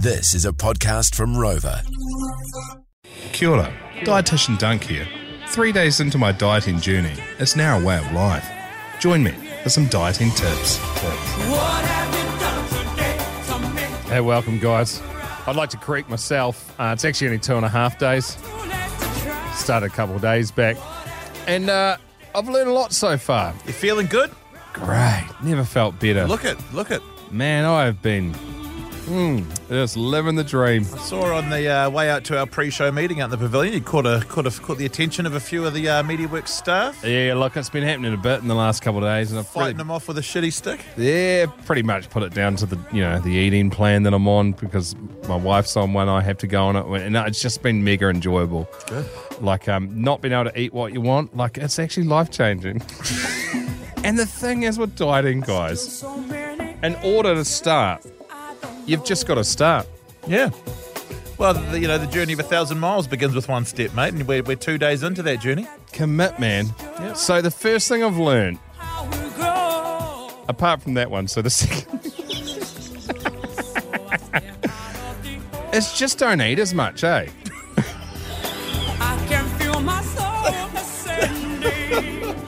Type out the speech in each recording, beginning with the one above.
This is a podcast from Rover. Kia ora, Dietitian Dunc here. Three days into my dieting journey, it's now a way of life. Join me for some dieting tips. Hey, welcome, guys. I'd like to correct myself. Uh, it's actually only two and a half days. Started a couple of days back. And uh, I've learned a lot so far. You feeling good? Great. Never felt better. Look it, look it. Man, I have been mm, just living the dream. I saw on the uh, way out to our pre-show meeting out in the pavilion, you caught a caught, a, caught the attention of a few of the uh, MediaWorks staff, Yeah, look, it's been happening a bit in the last couple of days. And I've fighting really, them off with a shitty stick. yeah, pretty much put it down to the you know the eating plan that I'm on because my wife's on one. I have to go on it, and it's just been mega enjoyable. Good. Like um, not being able to eat what you want, like it's actually life changing. and the thing is with dieting, guys, in order to start, you've just got to start. Yeah. Well, the, you know, the journey of a thousand miles begins with one step, mate, and we're, we're two days into that journey. Commit, man. So the first thing I've learned, apart from that one, so the second. It's just don't eat as much, eh?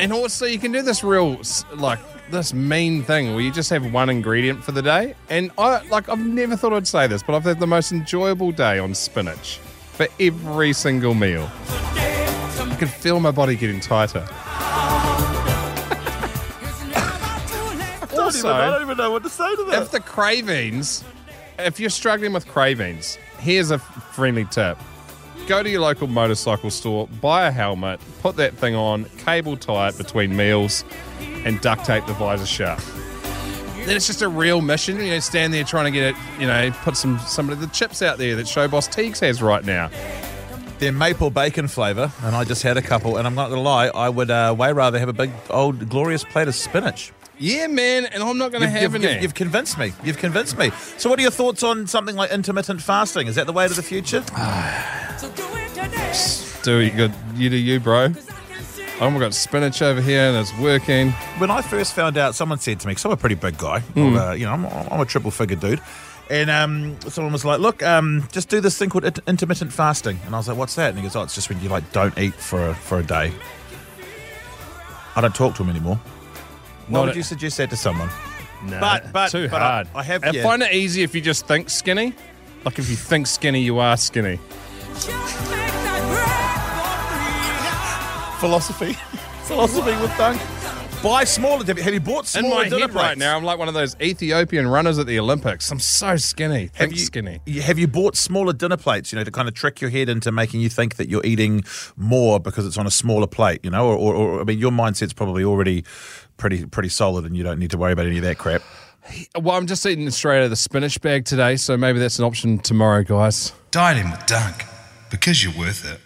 And also, you can do this real, like, this mean thing where you just have one ingredient for the day. And I, like, I've never thought I'd say this, but I've had the most enjoyable day on spinach for every single meal. I can feel my body getting tighter. also, I don't even know what to say to that. if the cravings, if you're struggling with cravings, here's a friendly tip. Go to your local motorcycle store, buy a helmet, put that thing on, cable tie it between meals, and duct tape the visor shut. Then it's just a real mission. You know, stand there trying to get it. You know, put some some of the chips out there that Show Boss Teagues has right now. They're maple bacon flavour, and I just had a couple, and I'm not going to lie, I would uh, way rather have a big, old, glorious plate of spinach. Yeah, man, and I'm not going to You've, have you've, any. you've, you've convinced me. You've convinced me. So, what are your thoughts on something like intermittent fasting? Is that the way to the future? do you good? You do you, bro. I've got spinach over here, and it's working. when I first found out, someone said to me, because I'm a pretty big guy, uh, you know, I'm, I'm a triple figure dude. And um, someone was like, look, um, just do this thing called int- intermittent fasting. And I was like, what's that? And he goes, oh, it's just when you like don't eat for a, for a day. I don't talk to him anymore. Why Not would a- you suggest that to someone? No, But- but- too but I- hard. I have- I yeah. find it easy if you just think skinny. Like if you think skinny, you are skinny. Philosophy. Philosophy with Dunc. Buy smaller. Have you, have you bought In smaller my dinner head right now, I'm like one of those Ethiopian runners at the Olympics. I'm so skinny. Have you, skinny. you- Have you bought smaller dinner plates, you know, to kind of trick your head into making you think that you're eating more because it's on a smaller plate, you know? Or, or, or I mean, your mindset's probably already pretty pretty solid and you don't need to worry about any of that crap. Well, I'm just eating straight out of the spinach bag today, so maybe that's an option tomorrow, guys. Dine Dieting with Dunc, because you're worth it.